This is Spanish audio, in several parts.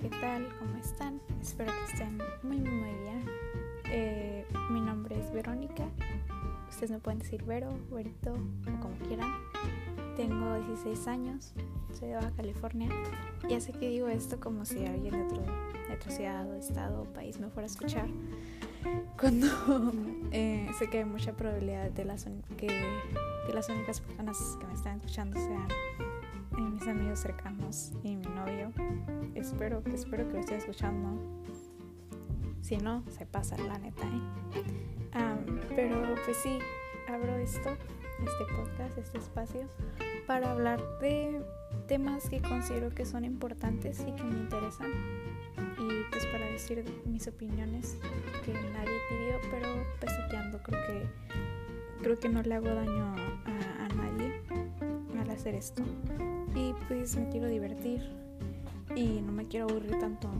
¿qué tal? ¿Cómo están? Espero que estén muy, muy bien. Eh, mi nombre es Verónica. Ustedes me pueden decir Vero, Verito o como quieran. Tengo 16 años, soy de Baja California. Ya sé que digo esto como si alguien de, otro, de otra ciudad o estado o país me fuera a escuchar. Cuando eh, sé que hay mucha probabilidad de las, que, que las únicas personas que me están escuchando sean mis amigos cercanos y mi novio Espero, espero que lo estén escuchando. Si no, se pasa la neta, ¿eh? pero pues sí, abro esto, este podcast, este espacio, para hablar de temas que considero que son importantes y que me interesan. Y pues para decir mis opiniones que nadie pidió, pero pues aquí ando, creo que creo que no le hago daño a, a nadie al hacer esto. Y pues me quiero divertir y no me quiero aburrir tanto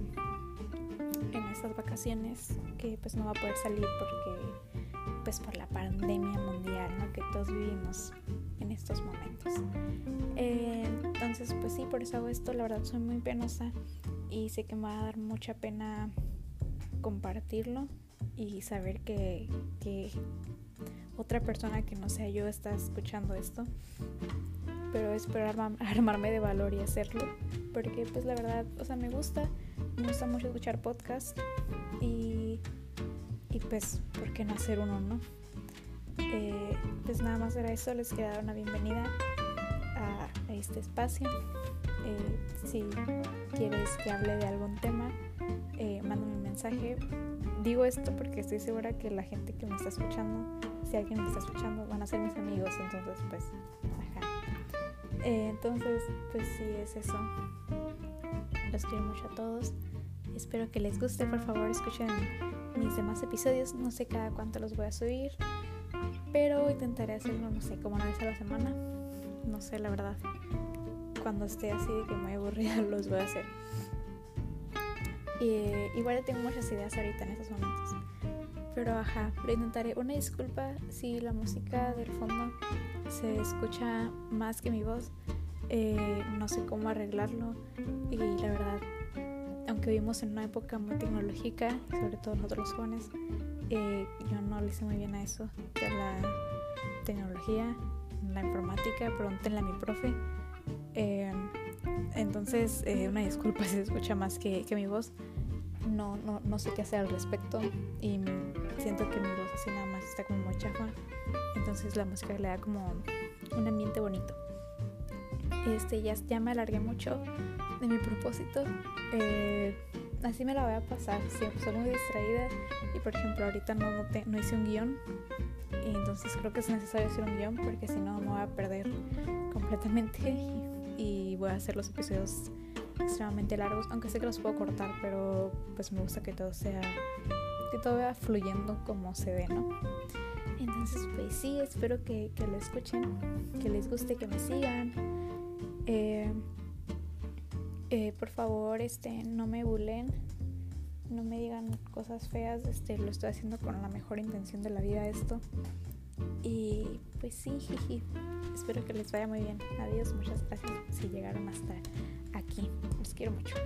en estas vacaciones que pues no va a poder salir porque pues por la pandemia mundial que todos vivimos en estos momentos. Eh, entonces pues sí por eso hago esto. La verdad soy muy penosa y sé que me va a dar mucha pena compartirlo y saber que, que otra persona que no sea yo está escuchando esto pero espero armarme de valor y hacerlo porque pues la verdad o sea me gusta me gusta mucho escuchar podcast y, y pues, ¿por qué no hacer uno, no? Eh, pues nada más era eso, les queda una bienvenida a, este espacio. Eh, si quieres que hable de algún tema, eh, mándame un mensaje. Digo esto porque estoy segura que la gente que me está escuchando, si alguien me está escuchando, van a ser mis amigos, entonces pues. Eh, entonces, pues sí, es eso. Los quiero mucho a todos. Espero que les guste. Por favor, escuchen mis demás episodios. No sé cada cuánto los voy a subir. Pero intentaré hacerlo, no sé, como una vez a la semana. No sé, la verdad. Cuando esté así de que me aburrida, los voy a hacer. Y, igual tengo muchas ideas ahorita en estos momentos. Pero ajá, lo intentaré. Una disculpa si la música del fondo se escucha más que mi voz. Eh, no sé cómo arreglarlo y la verdad, aunque vivimos en una época muy tecnológica, sobre todo nosotros los jóvenes, eh, yo no le sé muy bien a eso de la tecnología, la informática, pregúntenle a mi profe. Eh, entonces, una disculpa si se escucha más que, que mi voz. No, no, no, sé qué hacer al respecto y siento que mi voz así nada más está como muy chafa. Entonces la música le da como un ambiente bonito. Este, ya, ya me alargué mucho de mi propósito. Eh, así me la voy a pasar. Siempre soy muy distraída y por ejemplo ahorita no, no, hice un guion. Y entonces creo que es necesario hacer un guion porque si no me voy a perder completamente y, voy a hacer los episodios extremadamente largos. Aunque sé que los puedo cortar, pero pues me gusta que todo sea, que todo vaya fluyendo como se ve, ¿no? Entonces, pues sí, espero que, que, lo escuchen, que les guste, que me sigan. Eh, eh, por favor, este, no me bulen, no me digan cosas feas, este, lo estoy haciendo con la mejor intención de la vida esto. Y pues sí, jiji, espero que les vaya muy bien. Adiós, muchas gracias si llegaron hasta aquí. Los quiero mucho.